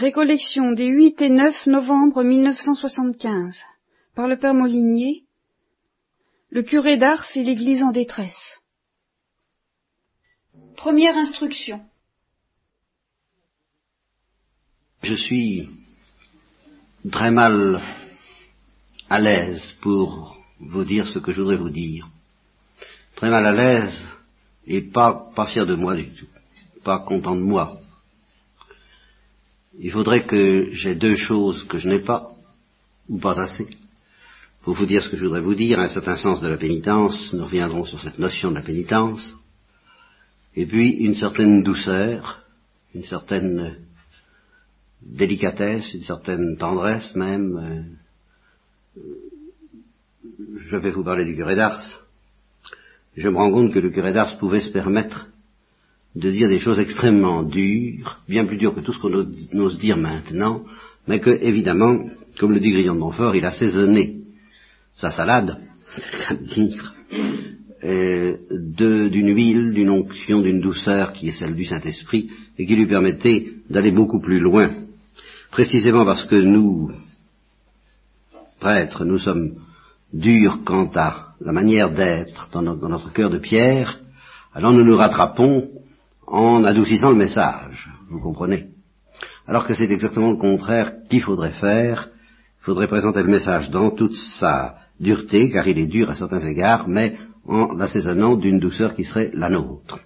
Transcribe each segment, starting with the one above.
Récollection des 8 et 9 novembre 1975 par le Père Molinier, le curé d'Ars et l'Église en détresse. Première instruction. Je suis très mal à l'aise pour vous dire ce que je voudrais vous dire. Très mal à l'aise et pas, pas fier de moi du tout. Pas content de moi. Il faudrait que j'ai deux choses que je n'ai pas, ou pas assez, pour vous dire ce que je voudrais vous dire, un certain sens de la pénitence, nous reviendrons sur cette notion de la pénitence, et puis une certaine douceur, une certaine délicatesse, une certaine tendresse même. Je vais vous parler du curé d'Ars. Je me rends compte que le curé d'Ars pouvait se permettre de dire des choses extrêmement dures, bien plus dures que tout ce qu'on ose dire maintenant, mais que, évidemment, comme le dit Grillon de Montfort, il a saisonné sa salade, dire, euh, d'une huile, d'une onction, d'une douceur qui est celle du Saint-Esprit, et qui lui permettait d'aller beaucoup plus loin. Précisément parce que nous, prêtres, nous sommes durs quant à la manière d'être dans, dans notre cœur de pierre, alors nous nous rattrapons en adoucissant le message, vous comprenez? Alors que c'est exactement le contraire qu'il faudrait faire. Il faudrait présenter le message dans toute sa dureté, car il est dur à certains égards, mais en l'assaisonnant d'une douceur qui serait la nôtre.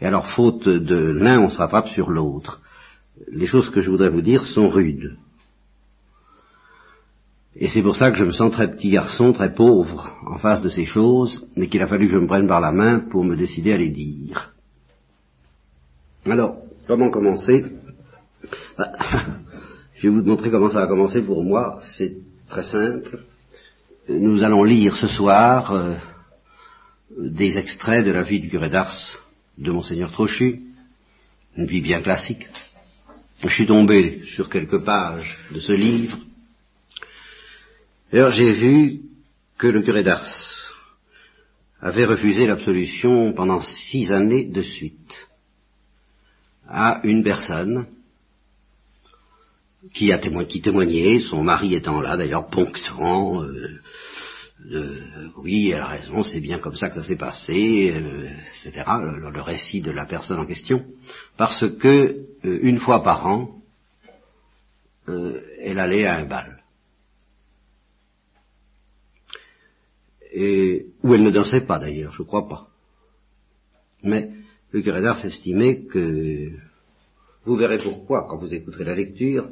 Et alors, faute de l'un, on se rattrape sur l'autre. Les choses que je voudrais vous dire sont rudes. Et c'est pour ça que je me sens très petit garçon, très pauvre en face de ces choses, mais qu'il a fallu que je me prenne par la main pour me décider à les dire. Alors, comment commencer? Bah, Je vais vous montrer comment ça a commencé pour moi. C'est très simple. Nous allons lire ce soir euh, des extraits de la vie du curé d'Ars de Monseigneur Trochu, une vie bien classique. Je suis tombé sur quelques pages de ce livre. D'ailleurs, j'ai vu que le curé d'Ars avait refusé l'absolution pendant six années de suite à une personne qui a qui témoignait, son mari étant là d'ailleurs ponctuant, euh, oui, elle a raison, c'est bien comme ça que ça s'est passé, euh, etc. Le, récit de la personne en question, parce que euh, une fois par an, elle allait à un bal. Et, où elle ne dansait pas d'ailleurs, je crois pas. Mais le curé d'Ars estimait que, vous verrez pourquoi quand vous écouterez la lecture,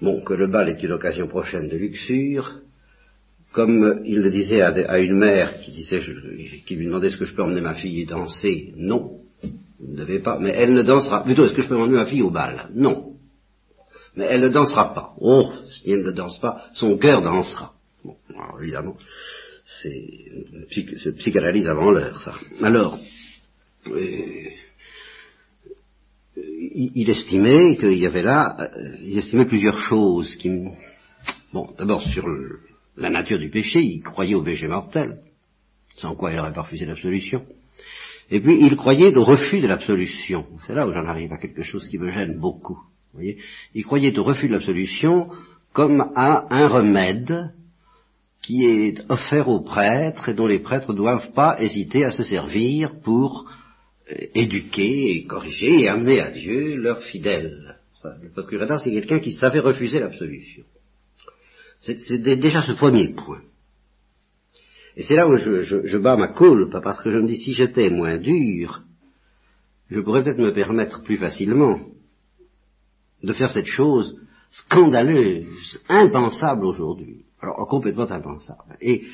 bon, que le bal est une occasion prochaine de luxure, comme il le disait à, une mère qui disait, qui lui demandait est-ce que je peux emmener ma fille danser, non, vous ne devez pas, mais elle ne dansera, plutôt est-ce que je peux emmener ma fille au bal, non, mais elle ne dansera pas. Oh, si elle ne danse pas, son cœur dansera. Bon, évidemment, c'est psychanalyse avant l'heure, ça. Alors, il, estimait qu'il y avait là, euh, il estimait plusieurs choses qui, bon, d'abord sur la nature du péché, il croyait au péché mortel, sans quoi il n'aurait pas refusé l'absolution. Et puis il croyait au refus de l'absolution. C'est là où j'en arrive à quelque chose qui me gêne beaucoup. voyez il croyait au refus de l'absolution comme à un remède qui est offert aux prêtres et dont les prêtres ne doivent pas hésiter à se servir pour éduquer et corriger et amener à Dieu leurs fidèles. Le procurateur, c'est quelqu'un qui savait refuser l'absolution. C'est déjà ce premier point. Et c'est là où je, bats ma coulpe, parce que je me dis, si j'étais moins dur, je pourrais peut-être me permettre plus facilement de faire cette chose scandaleuse, impensable aujourd'hui. Alors, complètement impensable. Et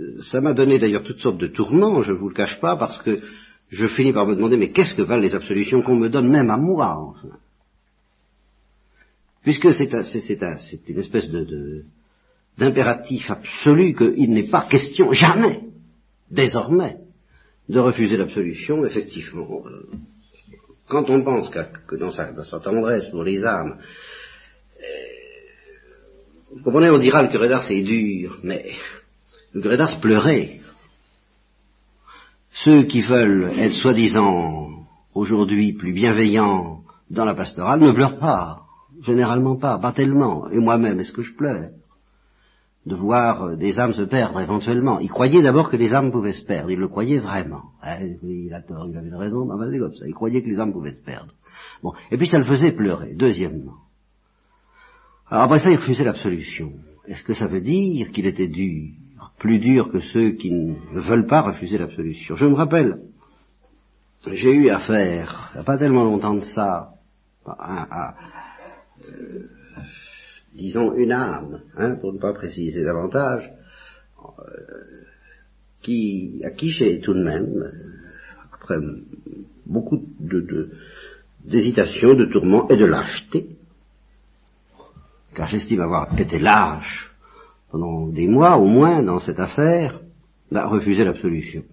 euh, ça m'a donné d'ailleurs toutes sortes de tourments, je ne vous le cache pas, parce que je finis par me demander, mais qu'est-ce que valent les absolutions qu'on me donne même à moi, enfin? Puisque c'est une espèce de, d'impératif absolu qu'il n'est pas question, jamais, désormais, de refuser l'absolution, effectivement. Euh, quand on pense que, dans, sa, tendresse pour les âmes, euh, vous comprenez, on dira le curé d'Ars c'est dur, mais le curé d'Ars pleurait ceux qui veulent être soi-disant aujourd'hui plus bienveillants dans la pastorale ne pleurent pas. généralement pas, pas tellement. Et moi-même, est-ce que je pleure de voir des âmes se perdre éventuellement? Il croyait d'abord que les âmes pouvaient se perdre. Il le croyait vraiment. Hein, il a tort, il avait raison, mais comme ça. Il croyait que les âmes pouvaient se perdre. Bon. Et puis ça le faisait pleurer, deuxièmement. Alors après ça, il refusait l'absolution. Est-ce que ça veut dire qu'il était dur, plus dur que ceux qui ne veulent pas refuser l'absolution. Je me rappelle, j'ai eu affaire, il n'y a pas tellement longtemps de ça, à, euh, disons, une âme, hein, pour ne pas préciser davantage, euh, qui, à qui j'ai tout de même, après beaucoup de, d'hésitation, de, tourments et de lâcheté, car j'estime avoir été lâche pendant des mois au moins dans cette affaire, bah, refuser l'absolution.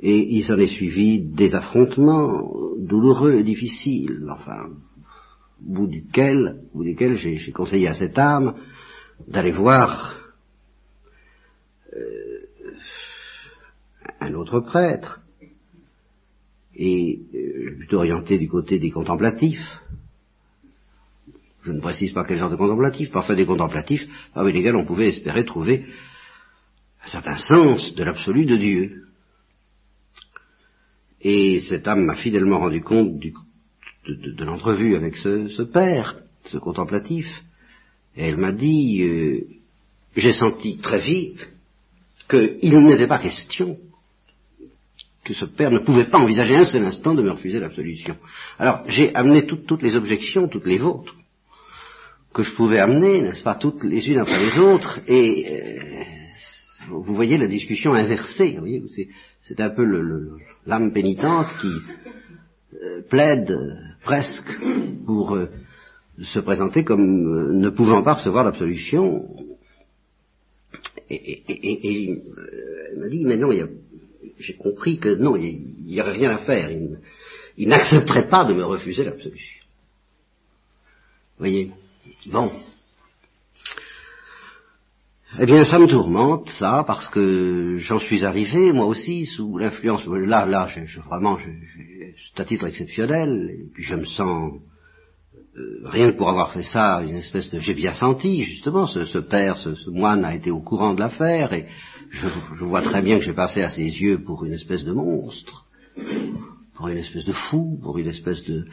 Et il s'en est suivi des affrontements douloureux et difficiles, enfin, au bout duquel, bout duquel j'ai conseillé à cette âme d'aller voir euh, un autre prêtre, et euh, plutôt orienté du côté des contemplatifs. Je ne précise pas quel genre de contemplatifs, parfois des contemplatifs avec lesquels on pouvait espérer trouver un certain sens de l'absolu de Dieu. Et cette âme m'a fidèlement rendu compte du, de, l'entrevue avec ce, père, ce contemplatif, et elle m'a dit, euh, j'ai senti très vite qu'il n'était pas question que ce père ne pouvait pas envisager un seul instant de me refuser l'absolution. Alors j'ai amené toutes les objections, toutes les vôtres, que je pouvais amener, n'est-ce pas, toutes les unes après les autres, et euh, vous voyez la discussion inversée, vous voyez, c'est un peu l'âme pénitente qui euh, plaide presque pour euh, se présenter comme euh, ne pouvant pas recevoir l'absolution. Et, et, elle m'a dit, mais non, j'ai compris que non, il n'y aurait rien à faire. Il, n'accepterait pas de me refuser l'absolution. Vous voyez? Bon. Eh bien, ça me tourmente, ça, parce que j'en suis arrivé, moi aussi, sous l'influence. Là, là, je, vraiment, c'est à titre exceptionnel, et puis je me sens, euh, rien que pour avoir fait ça, une espèce de... J'ai bien senti, justement, ce, père, ce, moine a été au courant de l'affaire, et je, je vois très bien que j'ai passé à ses yeux pour une espèce de monstre, pour une espèce de fou, pour une espèce de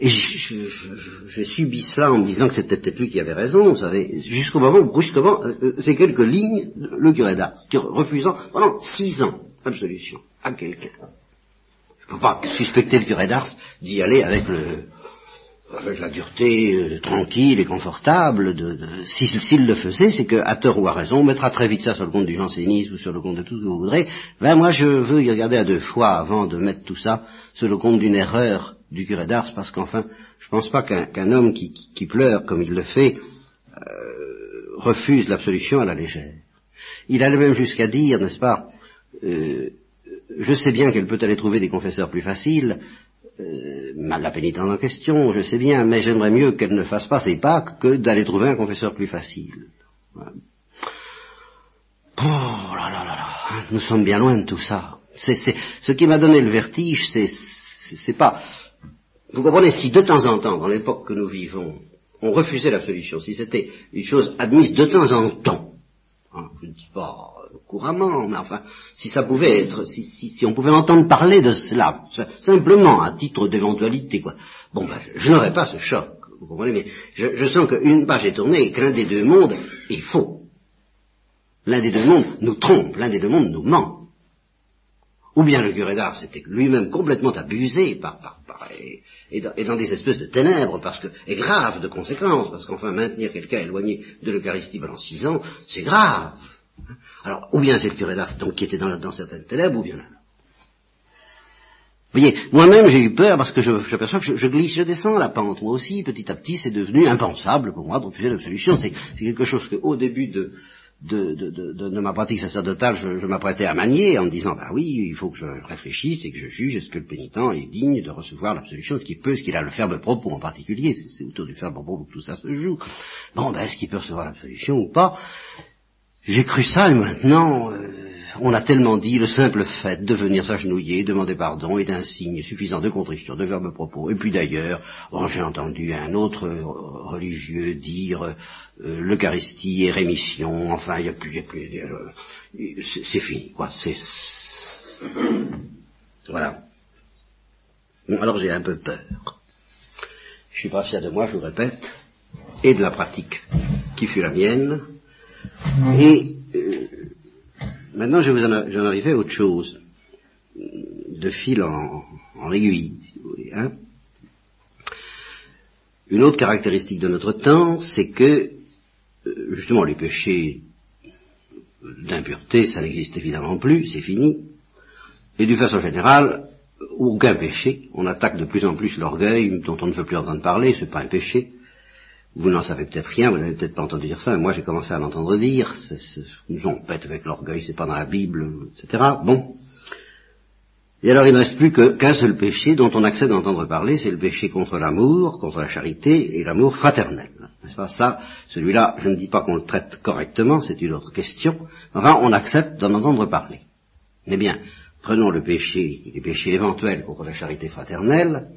et j'ai subi cela en me disant que c'était peut-être lui qui avait raison, vous savez, jusqu'au moment où brusquement, euh, euh, ces quelques lignes, le curé d'Ars, refusant pendant six ans absolution à quelqu'un. Je ne peux pas suspecter le curé d'Ars d'y aller avec le, avec la dureté euh, tranquille et confortable, de, s'il le faisait, c'est qu'à tort ou à raison, on mettra très vite ça sur le compte du jansénisme ou sur le compte de tout ce que vous voudrez. Ben moi je veux y regarder à deux fois avant de mettre tout ça sur le compte d'une erreur du curé d'Ars, parce qu'enfin, je ne pense pas qu'un homme qui, pleure comme il le fait euh, refuse l'absolution à la légère. Il allait même jusqu'à dire, n'est-ce pas, euh, je sais bien qu'elle peut aller trouver des confesseurs plus faciles, euh, la pénitente en question, je sais bien, mais j'aimerais mieux qu'elle ne fasse pas ses Pâques que d'aller trouver un confesseur plus facile. Oh hein, nous sommes bien loin de tout ça. Ce qui m'a donné le vertige, c'est, c'est pas vous comprenez, si de temps en temps, dans l'époque que nous vivons, on refusait l'absolution, si c'était une chose admise de temps en temps, hein, je ne dis pas couramment, mais enfin, si ça pouvait être, si, on pouvait entendre parler de cela, simplement à titre d'éventualité, quoi, bon, ben, je, n'aurais pas ce choc, vous comprenez, mais je, je sens qu'une page est tournée et que l'un des deux mondes est faux. L'un des deux mondes nous trompe, l'un des deux mondes nous ment. Ou bien le curé d'art s'était lui-même complètement abusé par, par, par et, dans, des espèces de ténèbres, parce que, et grave de conséquences, parce qu'enfin maintenir quelqu'un éloigné de l'Eucharistie pendant six ans, c'est grave. Alors, ou bien c'est le curé d'art donc, qui était dans, certaines ténèbres, ou bien là. Vous voyez, moi-même j'ai eu peur parce que j'aperçois que je, glisse, je descends la pente. Moi aussi, petit à petit, c'est devenu impensable pour moi de refuser l'absolution. C'est quelque chose qu'au début de, de, de, de, de, ma pratique sacerdotale, je, je m'apprêtais à manier en me disant, bah oui, il faut que je réfléchisse et que je juge, est-ce que le pénitent est digne de recevoir l'absolution, est-ce qu'il peut, est-ce qu'il a le ferme propos en particulier, c'est autour du ferme propos que tout ça se joue. Bon, ben est-ce qu'il peut recevoir l'absolution ou pas? J'ai cru ça et maintenant, euh, on a tellement dit, le simple fait de venir s'agenouiller, demander pardon est un signe suffisant de contrition, de verbe propos. Et puis d'ailleurs, oh, j'ai entendu un autre religieux dire euh, l'Eucharistie est rémission, enfin, il n'y a plus, y a plus, euh, c'est fini, quoi, c'est... Voilà. Bon, alors j'ai un peu peur. Je suis pas fier de moi, je vous répète, et de la pratique qui fut la mienne, et euh, maintenant je vais arriver à autre chose, de fil en, en aiguille, si vous voulez. Hein. Une autre caractéristique de notre temps, c'est que euh, justement les péchés d'impureté, ça n'existe évidemment plus, c'est fini. Et d'une façon générale, aucun péché. On attaque de plus en plus l'orgueil, dont on ne veut plus entendre parler, c'est pas un péché. Vous n'en savez peut-être rien, vous n'avez peut-être pas entendu dire ça, mais moi j'ai commencé à l'entendre dire, nous on pète avec l'orgueil, c'est pas dans la Bible, etc. Bon. Et alors il ne reste plus qu'un seul péché dont on accepte d'entendre parler, c'est le péché contre l'amour, contre la charité et l'amour fraternel. N'est-ce pas? Ça Celui-là, je ne dis pas qu'on le traite correctement, c'est une autre question. Enfin, on accepte d'en entendre parler. Eh bien, prenons le péché, les péchés éventuels contre la charité fraternelle,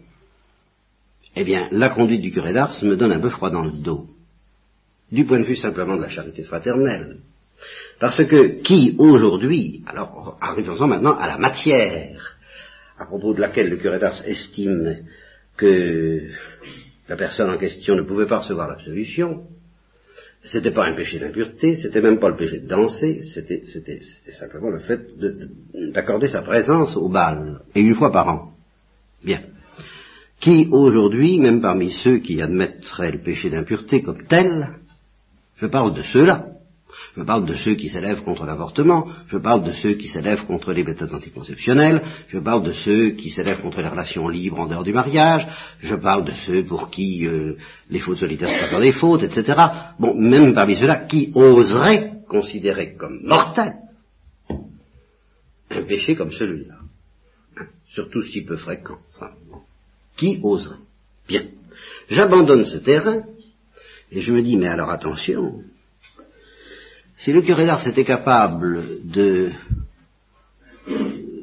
eh bien, la conduite du curé d'Ars me donne un peu froid dans le dos, du point de vue simplement de la charité fraternelle. Parce que qui aujourd'hui, alors arrivons-en maintenant à la matière, à propos de laquelle le curé d'Ars estime que la personne en question ne pouvait pas recevoir l'absolution, c'était pas un péché d'impureté, c'était même pas le péché de danser, c'était, simplement le fait d'accorder sa présence au bal, et une fois par an. Bien qui aujourd'hui, même parmi ceux qui admettraient le péché d'impureté comme tel, je parle de ceux-là. Je parle de ceux qui s'élèvent contre l'avortement, je parle de ceux qui s'élèvent contre les méthodes anticonceptionnelles, je parle de ceux qui s'élèvent contre les relations libres en dehors du mariage, je parle de ceux pour qui euh, les fautes solitaires sont des fautes, etc. Bon, même parmi ceux-là, qui oseraient considérer comme mortel un péché comme celui-là, surtout si peu fréquent. Qui oserait Bien. J'abandonne ce terrain et je me dis, mais alors attention, si le curé d'Ars était capable de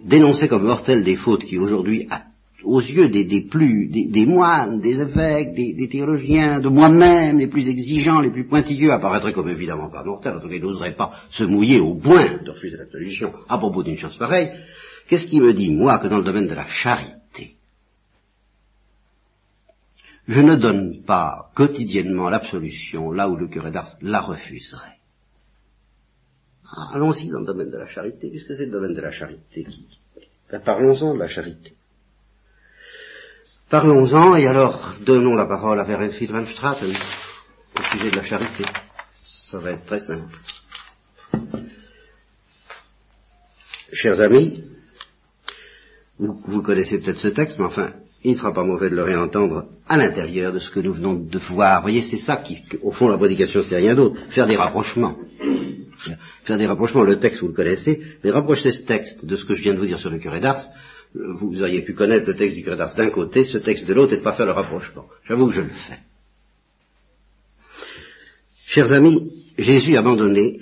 dénoncer comme mortel des fautes qui aujourd'hui, aux yeux des, plus, des, moines, des évêques, des, théologiens, de moi-même, les plus exigeants, les plus pointilleux, apparaîtraient comme évidemment pas mortels, en tout cas ils n'oseraient pas se mouiller au point de refuser l'absolution à propos d'une chose pareille, qu'est-ce qui me dit, moi, que dans le domaine de la charité, je ne donne pas quotidiennement l'absolution là où le curé d'Ars la refuserait. Ah, allons-y dans le domaine de la charité, puisque c'est le domaine de la charité qui... Ben, parlons-en de la charité. Parlons-en, et alors donnons la parole à Verenfield Van Straten au sujet de la charité. Ça va être très simple. Chers amis, vous connaissez peut-être ce texte, mais enfin, il ne sera pas mauvais de le réentendre à l'intérieur de ce que nous venons de voir. Vous voyez, c'est ça qui, au fond, la prédication, c'est rien d'autre. Faire des rapprochements. Faire des rapprochements, le texte, vous le connaissez, mais rapprocher ce texte de ce que je viens de vous dire sur le curé d'Ars, vous auriez pu connaître le texte du curé d'Ars d'un côté, ce texte de l'autre, et de pas faire le rapprochement. J'avoue que je le fais. Chers amis, Jésus abandonné,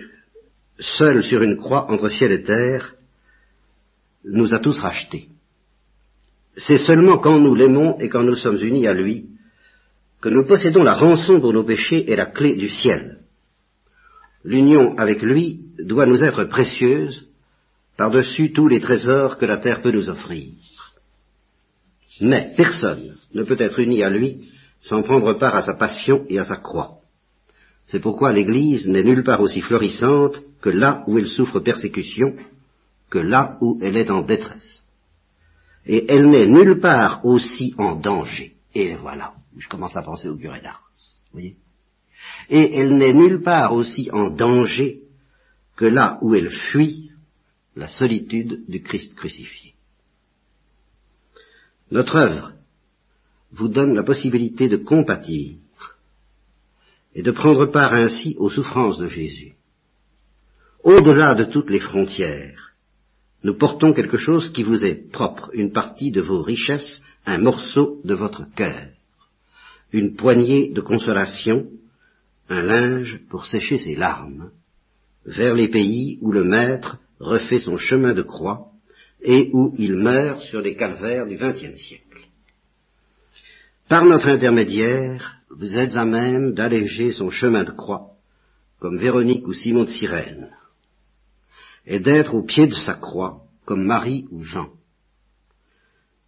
seul sur une croix entre ciel et terre, nous a tous rachetés. C'est seulement quand nous l'aimons et quand nous sommes unis à lui que nous possédons la rançon pour nos péchés et la clé du ciel. L'union avec lui doit nous être précieuse par-dessus tous les trésors que la terre peut nous offrir. Mais personne ne peut être uni à lui sans prendre part à sa passion et à sa croix. C'est pourquoi l'Église n'est nulle part aussi florissante que là où elle souffre persécution, que là où elle est en détresse et elle n'est nulle part aussi en danger. Et voilà, je commence à penser au curé d'Ars, voyez. Et elle n'est nulle part aussi en danger que là où elle fuit la solitude du Christ crucifié. Notre œuvre vous donne la possibilité de compatir et de prendre part ainsi aux souffrances de Jésus. Au-delà de toutes les frontières, nous portons quelque chose qui vous est propre, une partie de vos richesses, un morceau de votre cœur, une poignée de consolation, un linge pour sécher ses larmes, vers les pays où le Maître refait son chemin de croix et où il meurt sur les calvaires du XXe siècle. Par notre intermédiaire, vous êtes à même d'alléger son chemin de croix, comme Véronique ou Simon de Cyrène, et d'être au pied de sa croix, comme Marie ou Jean.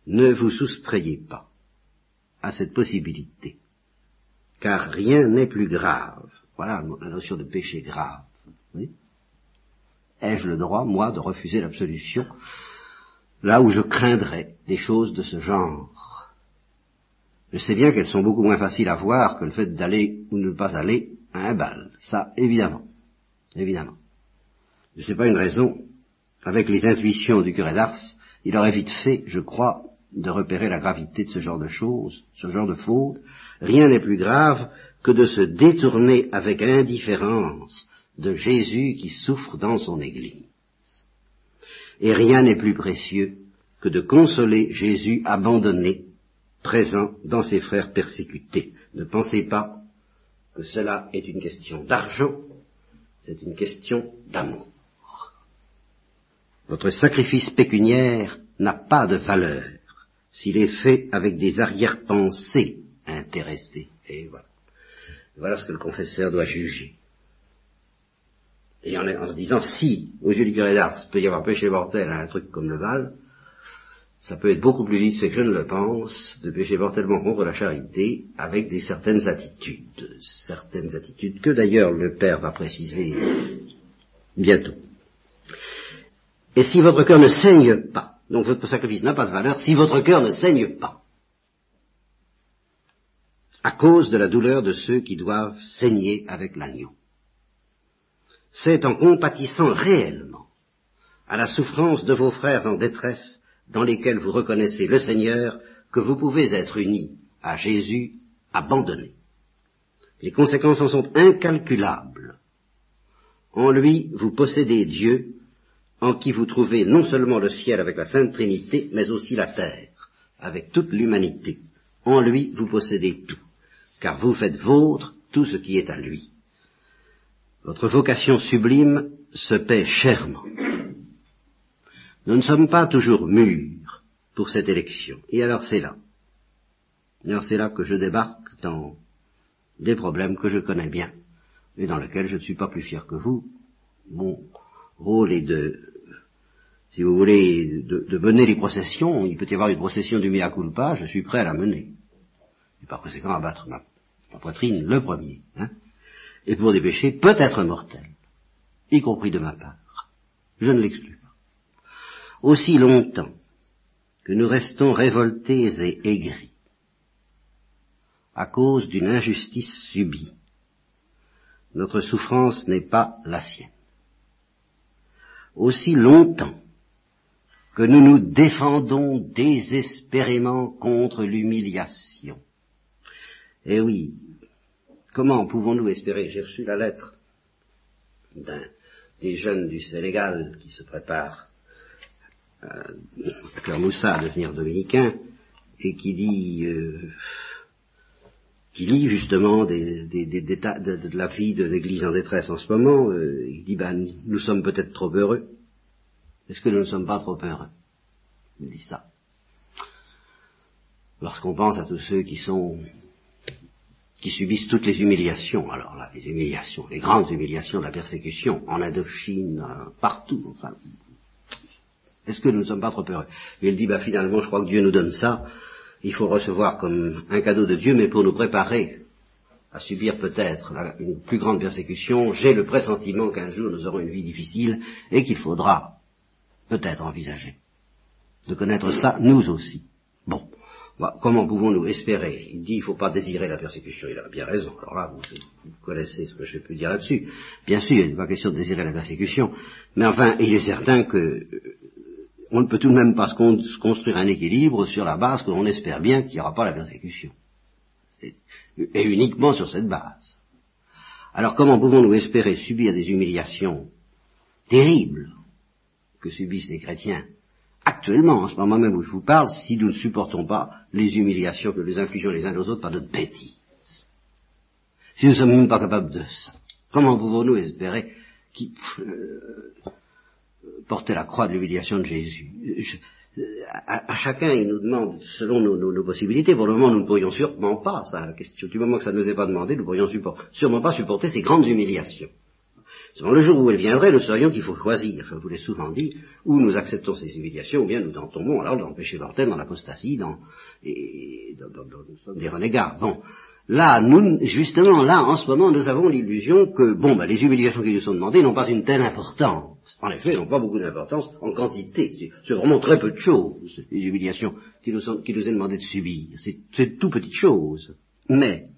Ne vous soustrayez pas à cette possibilité, car rien n'est plus grave. Voilà la notion de péché grave. Ai-je le droit, moi, de refuser l'absolution là où je craindrais des choses de ce genre? Je sais bien qu'elles sont beaucoup moins faciles à voir que le fait d'aller ou ne pas aller à un bal. Ça, évidemment. Évidemment. Mais c'est pas une raison. Avec les intuitions du curé d'Ars, il aurait vite fait, je crois, de repérer la gravité de ce genre de choses, ce genre de faute. Rien n'est plus grave que de se détourner avec indifférence de Jésus qui souffre dans son Église. Et rien n'est plus précieux que de consoler Jésus abandonné, présent dans ses frères persécutés. Ne pensez pas que cela est une question d'argent, c'est une question d'amour. Votre sacrifice pécuniaire n'a pas de valeur s'il est fait avec des arrière-pensées intéressées. Et voilà. Voilà ce que le confesseur doit juger. Et en, se disant, si, aux yeux du curé d'Ars, peut y avoir péché mortel à un truc comme le Val, ça peut être beaucoup plus vite fait que je ne le pense, de pécher mortellement contre la charité, avec des certaines attitudes, certaines attitudes que d'ailleurs le Père va préciser bientôt. Et si votre cœur ne saigne pas, donc votre sacrifice n'a pas de valeur, si votre cœur ne saigne pas, à cause de la douleur de ceux qui doivent saigner avec l'agneau. C'est en compatissant réellement à la souffrance de vos frères en détresse dans lesquels vous reconnaissez le Seigneur que vous pouvez être unis à Jésus abandonné. Les conséquences en sont incalculables. En lui, vous possédez Dieu, en qui vous trouvez non seulement le ciel avec la Sainte Trinité, mais aussi la terre, avec toute l'humanité. En lui, vous possédez tout car vous faites vôtre tout ce qui est à lui. Votre vocation sublime se paie chèrement. Nous ne sommes pas toujours mûrs pour cette élection. Et alors c'est là. Et alors c'est là que je débarque dans des problèmes que je connais bien et dans lesquels je ne suis pas plus fier que vous. Mon rôle est de, si vous voulez, de, mener les processions. Il peut y avoir une procession du mea culpa, je suis prêt à la mener et par conséquent abattre ma, ma poitrine le premier, hein, et pour des péchés peut-être mortels, y compris de ma part. Je ne l'exclus pas. Aussi longtemps que nous restons révoltés et aigris à cause d'une injustice subie, notre souffrance n'est pas la sienne. Aussi longtemps que nous nous défendons désespérément contre l'humiliation, eh oui, comment pouvons-nous espérer J'ai reçu la lettre d'un des jeunes du Sénégal qui se préparent euh, à à devenir dominicain et qui dit euh, qui lit justement des, des, de, la vie de l'Église en détresse en ce moment, euh, il dit ben nous sommes peut-être trop heureux. Est-ce que nous ne sommes pas trop heureux? Il dit ça. Lorsqu'on pense à tous ceux qui sont qui subissent toutes les humiliations, alors là, les humiliations, les grandes humiliations de la persécution, en Indochine, euh, partout, est-ce que nous ne sommes pas trop heureux? Et il dit, bah finalement, je crois que Dieu nous donne ça, il faut recevoir comme un cadeau de Dieu, mais pour nous préparer à subir peut-être une plus grande persécution, j'ai le pressentiment qu'un jour nous aurons une vie difficile et qu'il faudra peut-être envisager de connaître ça nous aussi. Bon. Bah, comment pouvons-nous espérer? Il dit il ne faut pas désirer la persécution. Il a bien raison. Alors là, vous, connaissez ce que je peux dire là-dessus. Bien sûr, il n'est pas question de désirer la persécution. Mais enfin, il est certain que euh, on ne peut tout de même pas se construire un équilibre sur la base que l'on espère bien qu'il n'y aura pas la persécution. Et uniquement sur cette base. Alors comment pouvons-nous espérer subir des humiliations terribles que subissent les chrétiens actuellement, en ce moment même où je vous parle, si nous ne supportons pas les humiliations que nous infligeons les uns aux autres par notre bêtise. Si nous ne sommes même pas capables de ça, comment pouvons-nous espérer euh, porter la croix de l'humiliation de Jésus. à, chacun, il nous demande, selon nos, possibilités, pour le moment, nous ne pourrions sûrement pas, ça, du moment que ça ne nous est pas demandé, nous pourrions sûrement pas supporter ces grandes humiliations. Seulement le jour où elles viendraient, nous saurions qu'il faut choisir, je vous l'ai souvent dit, où nous acceptons ces humiliations, ou bien nous en tombons alors dans le péché dans l'apostasie, dans, et, des renégats. Là, nous, justement, là, en ce moment, nous avons l'illusion que, bon, bah, les humiliations qui nous sont demandées n'ont pas une telle importance. En effet, elles n'ont pas beaucoup d'importance en quantité. C'est vraiment très peu de choses, les humiliations qui nous, sont, qui de subir. C'est tout petites choses. Mais,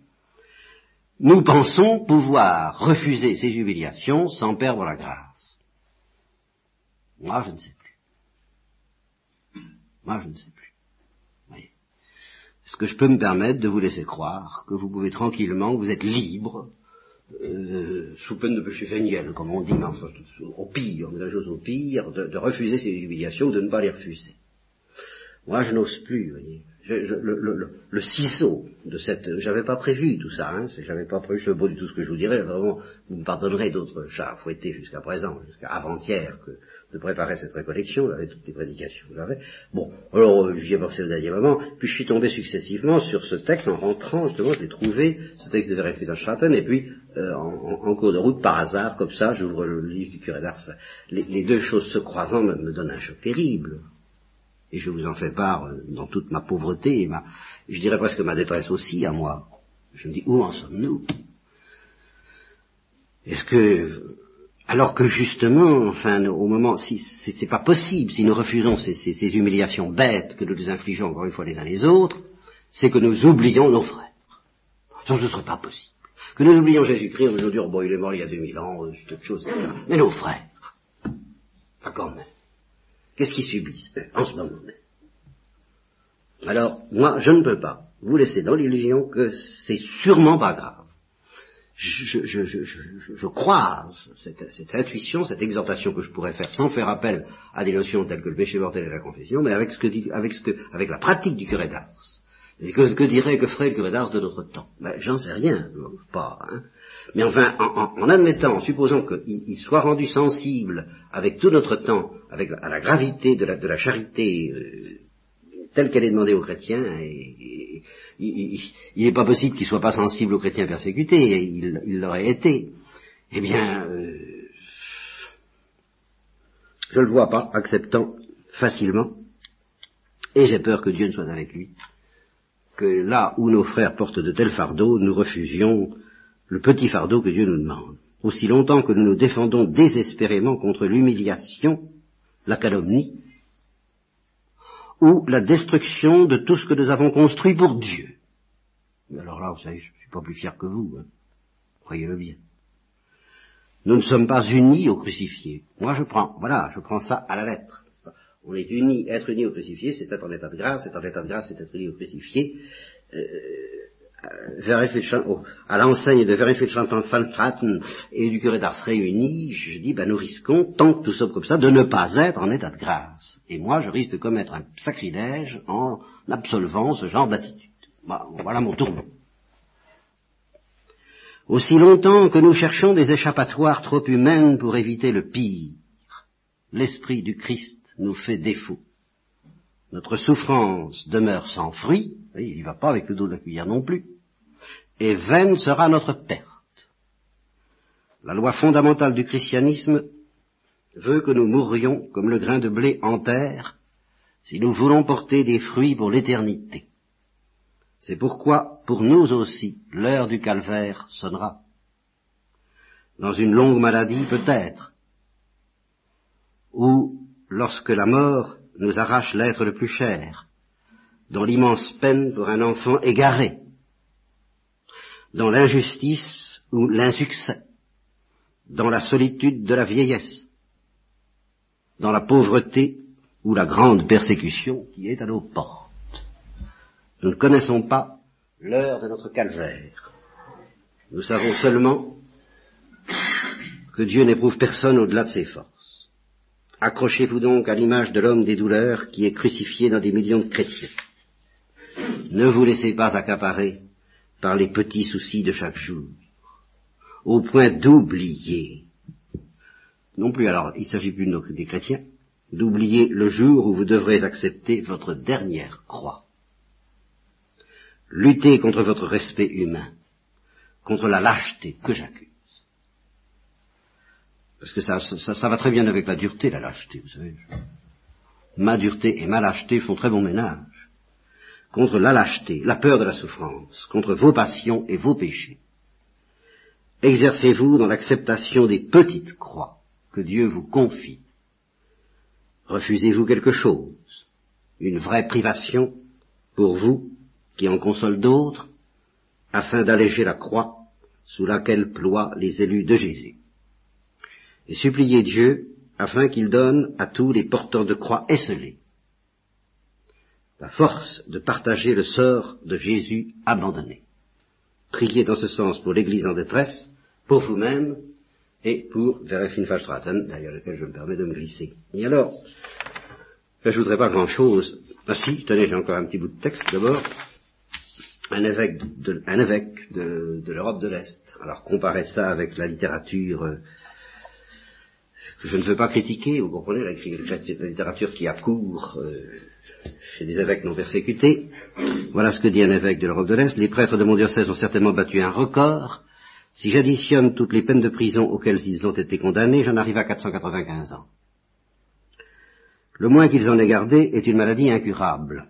nous pensons pouvoir refuser ces humiliations sans perdre la grâce. Moi, je ne sais plus. Moi, je ne sais plus. Est-ce que je peux me permettre de vous laisser croire que vous pouvez tranquillement, que vous êtes libre, euh, sous peine de péché véniel, comme on dit, mais enfin, au pire, met la chose au pire, de, refuser ces humiliations de ne pas les refuser. Moi, je n'ose plus, voyez. le, ciseau de cette... J'avais pas prévu tout ça, hein, j'avais pas prévu, je sais pas du tout ce que je vous dirais, vraiment, vous me pardonnerez d'autres chats fouettés jusqu'à présent, jusqu'à avant-hier, que de préparer cette récollection, j'avais toutes les prédications que j'avais. Bon, alors euh, j'y ai pensé au dernier moment, puis je suis tombé successivement sur ce texte en rentrant, justement, je l'ai trouvé, ce texte de Vérifie Châtain, et puis euh, en, cours de route, par hasard, comme ça, j'ouvre le livre du curé d'Ars, les, deux choses se croisant me, donnent un choc terrible. Et je vous en fais part euh, dans toute ma pauvreté, et ma, je dirais presque ma détresse aussi à moi. Je me dis, où en sommes-nous? Est-ce que alors que justement, enfin, au moment, si c'est pas possible, si nous refusons ces, humiliations bêtes que nous nous infligeons encore une fois les uns les autres, c'est que nous oublions nos frères. Ça, ce ne serait pas possible. Que nous oublions Jésus-Christ, on nous dire, bon, il est mort il y a 2000 ans, euh, c'est autre chose, etc. Mais nos frères, pas quand même. Qu'est-ce qu'ils subissent en ce moment même? Alors, moi, je ne peux pas vous laisser dans l'illusion que c'est sûrement pas grave je, je, je, je croise cette, cette, intuition, cette exhortation que je pourrais faire sans faire appel à des notions telles que le péché mortel et la confession, mais avec, ce que dit, avec, ce que, avec la pratique du curé d'Ars. Que, que, dirait, que ferait le curé d'Ars de notre temps? Ben, J'en sais rien, pas. Hein. Mais enfin, en, en, admettant, en supposant qu'il soit rendu sensible avec tout notre temps, avec à la gravité de la, de la charité euh, telle qu'elle est demandée aux chrétiens, et il n'est pas possible qu'il soit pas sensible aux chrétiens persécutés, il l'aurait été. Eh bien, euh, je ne le vois pas acceptant facilement, et j'ai peur que Dieu ne soit avec lui, que là où nos frères portent de tels fardeaux, nous refusions le petit fardeau que Dieu nous demande. Aussi longtemps que nous nous défendons désespérément contre l'humiliation, la calomnie, ou la destruction de tout ce que nous avons construit pour Dieu. Mais alors là, vous savez, je ne suis pas plus fier que vous, hein. croyez-le bien. Nous ne sommes pas unis au crucifié. Moi, je prends, voilà, je prends ça à la lettre. On est unis, être unis au crucifié, c'est être en état de grâce, être en état de grâce, c'est être unis au crucifié. Euh, à l'enseigne de Verifitchantan et du curé d'Ars réunis, je dis, ben, nous risquons, tant que nous sommes comme ça, de ne pas être en état de grâce. Et moi, je risque de commettre un sacrilège en absolvant ce genre d'attitude. voilà mon tournant. Aussi longtemps que nous cherchons des échappatoires trop humaines pour éviter le pire, l'Esprit du Christ nous fait défaut. Notre souffrance demeure sans fruit, il n'y va pas avec le dos de la cuillère non plus, et vaine sera notre perte. La loi fondamentale du christianisme veut que nous mourrions comme le grain de blé en terre si nous voulons porter des fruits pour l'éternité. C'est pourquoi, pour nous aussi, l'heure du calvaire sonnera. Dans une longue maladie peut-être, ou lorsque la mort nous arrache l'être le plus cher, dans l'immense peine pour un enfant égaré, dans l'injustice ou l'insuccès, dans la solitude de la vieillesse, dans la pauvreté ou la grande persécution qui est à nos portes. Nous ne connaissons pas l'heure de notre calvaire. Nous savons seulement que Dieu n'éprouve personne au-delà de ses forces. Accrochez-vous donc à l'image de l'homme des douleurs qui est crucifié dans des millions de chrétiens. Ne vous laissez pas accaparer par les petits soucis de chaque jour, au point d'oublier non plus, alors il s'agit plus de des chrétiens, d'oublier le jour où vous devrez accepter votre dernière croix. Lutter contre votre respect humain, contre la lâcheté que j'accuse. Parce que ça, ça, va très bien avec la dureté, la lâcheté, vous savez. Ma dureté et ma lâcheté font très bon ménage. Contre la lâcheté, la peur de la souffrance, contre vos passions et vos péchés. Exercez-vous dans l'acceptation des petites croix que Dieu vous confie. Refusez-vous quelque chose, une vraie privation pour vous qui en console d'autres, afin d'alléger la croix sous laquelle ploient les élus de Jésus. Et suppliez Dieu afin qu'il donne à tous les porteurs de croix esselés la force de partager le sort de Jésus abandonné. Priez dans ce sens pour l'Église en détresse, pour vous-même et pour Vereffinfallstraten, d'ailleurs lequel je me permets de me glisser. Et alors, je voudrais pas grand-chose. Ah si, tenez, j'ai encore un petit bout de texte d'abord. Un évêque de, un de l'Europe de l'Est. Alors comparez ça avec la littérature euh, je ne veux pas critiquer, vous comprenez, la, littérature qui accourt euh, chez des évêques non persécutés. Voilà ce que dit un évêque de l'Europe de l'Est. Les prêtres de mon diocèse ont certainement battu un record. Si j'additionne toutes les peines de prison auxquelles ils ont été condamnés, j'en arrive à 495 ans. Le moins qu'ils en aient gardé est une maladie incurable.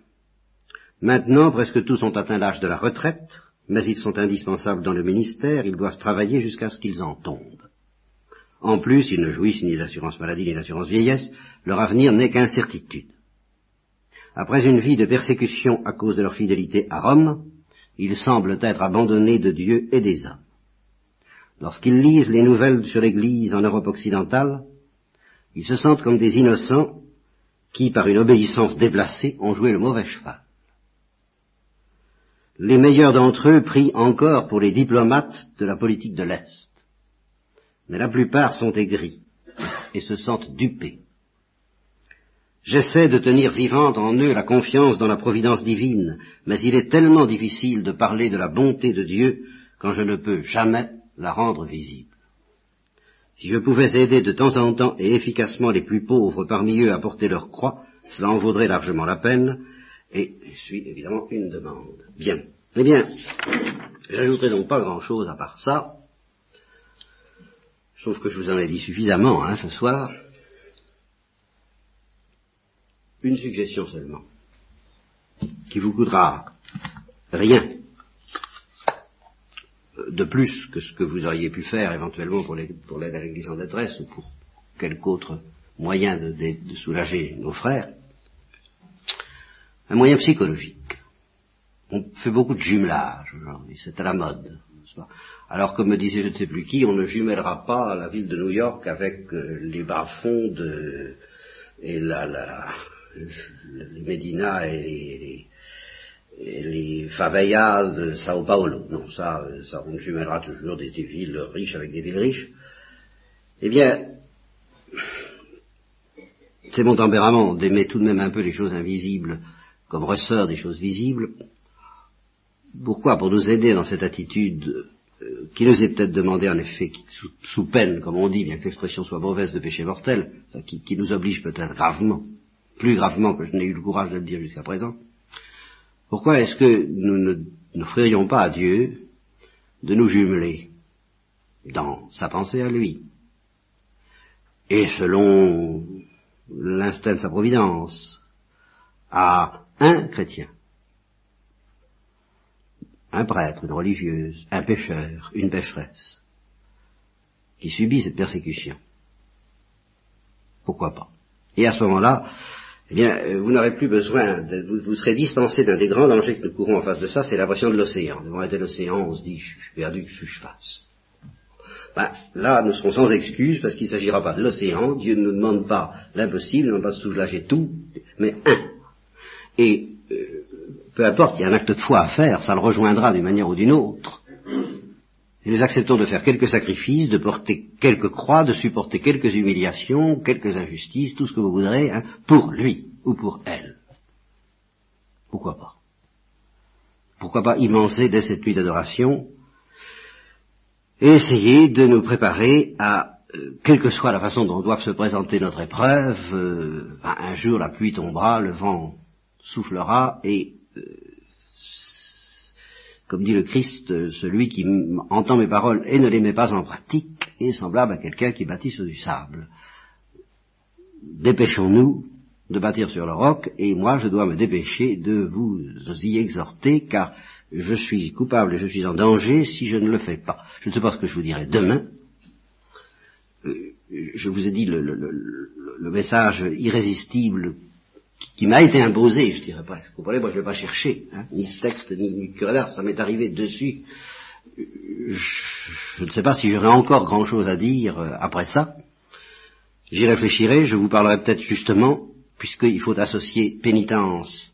Maintenant, presque tous ont atteint l'âge de la retraite, mais ils sont indispensables dans le ministère, ils doivent travailler jusqu'à ce qu'ils en tombent. En plus, ils ne jouissent ni d'assurance maladie ni d'assurance vieillesse, leur avenir n'est qu'incertitude. Après une vie de persécution à cause de leur fidélité à Rome, ils semblent être abandonnés de Dieu et des hommes. Lorsqu'ils lisent les nouvelles sur l'Église en Europe occidentale, ils se sentent comme des innocents qui, par une obéissance déplacée, ont joué le mauvais cheval. Les meilleurs d'entre eux prient encore pour les diplomates de la politique de l'Est mais la plupart sont aigris et se sentent dupés. J'essaie de tenir vivante en eux la confiance dans la providence divine, mais il est tellement difficile de parler de la bonté de Dieu quand je ne peux jamais la rendre visible. Si je pouvais aider de temps en temps et efficacement les plus pauvres parmi eux à porter leur croix, cela en vaudrait largement la peine, et je suis évidemment une demande. Bien. Eh bien, j'ajouterai donc pas grand chose à part ça. Sauf que je vous en ai dit suffisamment hein, ce soir. Une suggestion seulement, qui vous coûtera rien de plus que ce que vous auriez pu faire éventuellement pour l'aide à l'Église en détresse ou pour quelque autre moyen de, de soulager nos frères. Un moyen psychologique. On fait beaucoup de jumelage aujourd'hui, c'est à la mode. Alors, comme me disait je ne sais plus qui, on ne jumellera pas la ville de New York avec euh, les bas-fonds de, et la, la, les les, et les favelas de Sao Paulo. Non, ça, ça on jumellera toujours des, des, villes riches avec des villes riches. Eh bien, c'est mon tempérament d'aimer tout de même un peu les choses invisibles comme ressort des choses visibles. Pourquoi? Pour nous aider dans cette attitude euh, qui nous est peut-être demandé en effet sous, peine, comme on dit, bien que l'expression soit mauvaise de péché mortel, qui, nous oblige peut-être gravement, plus gravement que je n'ai eu le courage de le dire jusqu'à présent, pourquoi est-ce que nous ne n'offririons pas à Dieu de nous jumeler dans sa pensée à lui et selon l'instinct de sa providence à un chrétien? Un prêtre, une religieuse, un pécheur, une pécheresse, qui subit cette persécution. Pourquoi pas? Et à ce moment-là, eh bien, euh, vous n'aurez plus besoin, de, vous, serez dispensé d'un des grands dangers que nous courons en face de ça, c'est l'invasion de l'océan. Devant être l'océan, on se dit, je suis perdu, que je fasse ben, Là, nous serons sans excuse, parce qu'il ne s'agira pas de l'océan, Dieu ne nous demande pas l'impossible, il ne demande pas de soulager tout, mais un. Et peu importe, il y a un acte de foi à faire, ça le rejoindra d'une manière ou d'une autre. Et nous acceptons de faire quelques sacrifices, de porter quelques croix, de supporter quelques humiliations, quelques injustices, tout ce que vous voudrez, hein, pour lui ou pour elle. Pourquoi pas? Pourquoi pas immenser dès cette nuit d'adoration et essayer de nous préparer à euh, quelle que soit la façon dont doit se présenter notre épreuve, euh, un jour la pluie tombera, le vent soufflera et comme dit le Christ, celui qui entend mes paroles et ne les met pas en pratique est semblable à quelqu'un qui bâtit sur du sable. Dépêchons-nous de bâtir sur le roc, et moi je dois me dépêcher de vous y exhorter, car je suis coupable et je suis en danger si je ne le fais pas. Je ne sais pas ce que je vous dirai demain. Euh, je vous ai dit le, message irrésistible qui, m'a été imposé, je dirais pas, vous comprenez, moi je ne vais pas chercher, hein, ni ce texte, ni, ni d'art, ça m'est arrivé dessus. Je, ne sais pas si j'aurai encore grand chose à dire euh, après ça. J'y réfléchirai, je vous parlerai peut-être justement, puisqu'il faut associer pénitence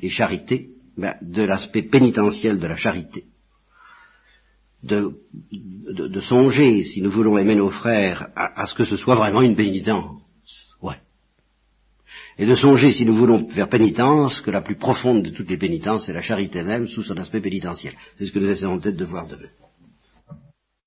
et charité, ben, de l'aspect pénitentiel de la charité. De, de, songer, si nous voulons aimer nos frères, à, ce que ce soit vraiment une pénitence. Et de songer, si nous voulons faire pénitence, que la plus profonde de toutes les pénitences, c'est la charité même sous son aspect pénitentiel. C'est ce que nous essayons peut-être de voir demain.